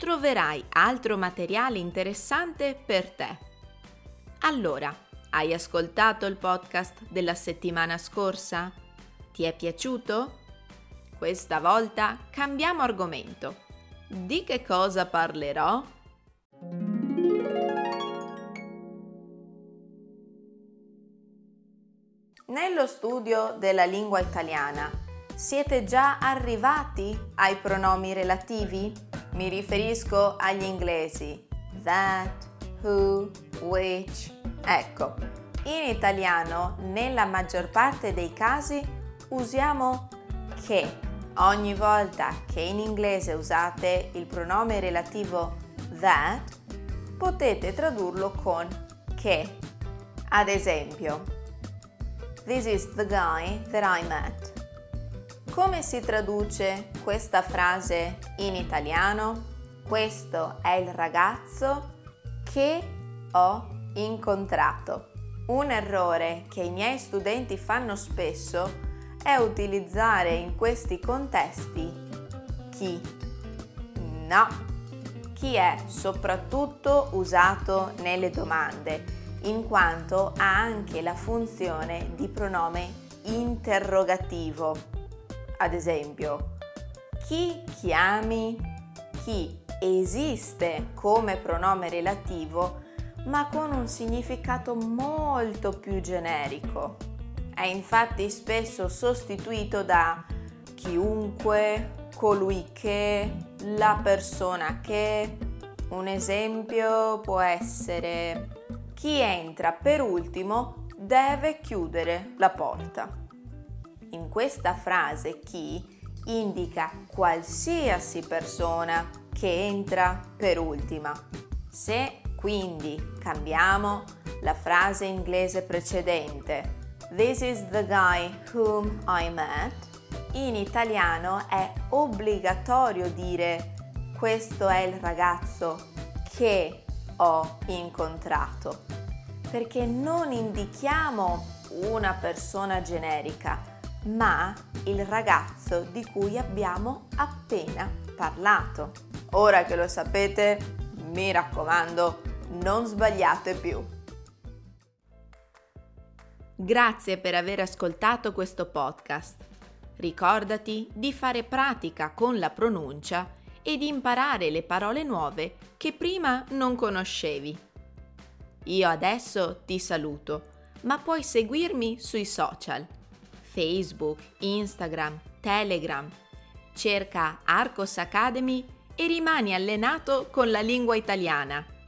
troverai altro materiale interessante per te. Allora, hai ascoltato il podcast della settimana scorsa? Ti è piaciuto? Questa volta cambiamo argomento. Di che cosa parlerò? Nello studio della lingua italiana siete già arrivati ai pronomi relativi? Mi riferisco agli inglesi that, who, which. Ecco, in italiano nella maggior parte dei casi usiamo che. Ogni volta che in inglese usate il pronome relativo that, potete tradurlo con che. Ad esempio, This is the guy that I met. Come si traduce questa frase in italiano? Questo è il ragazzo che ho incontrato. Un errore che i miei studenti fanno spesso è utilizzare in questi contesti chi. No, chi è soprattutto usato nelle domande in quanto ha anche la funzione di pronome interrogativo. Ad esempio, chi chiami, chi esiste come pronome relativo, ma con un significato molto più generico. È infatti spesso sostituito da chiunque, colui che, la persona che. Un esempio può essere chi entra per ultimo deve chiudere la porta. In questa frase chi indica qualsiasi persona che entra per ultima. Se quindi cambiamo la frase inglese precedente, This is the guy whom I met, in italiano è obbligatorio dire questo è il ragazzo che ho incontrato, perché non indichiamo una persona generica, ma il ragazzo di cui abbiamo appena parlato. Ora che lo sapete, mi raccomando, non sbagliate più. Grazie per aver ascoltato questo podcast. Ricordati di fare pratica con la pronuncia e di imparare le parole nuove che prima non conoscevi. Io adesso ti saluto, ma puoi seguirmi sui social, Facebook, Instagram, Telegram. Cerca Arcos Academy e rimani allenato con la lingua italiana.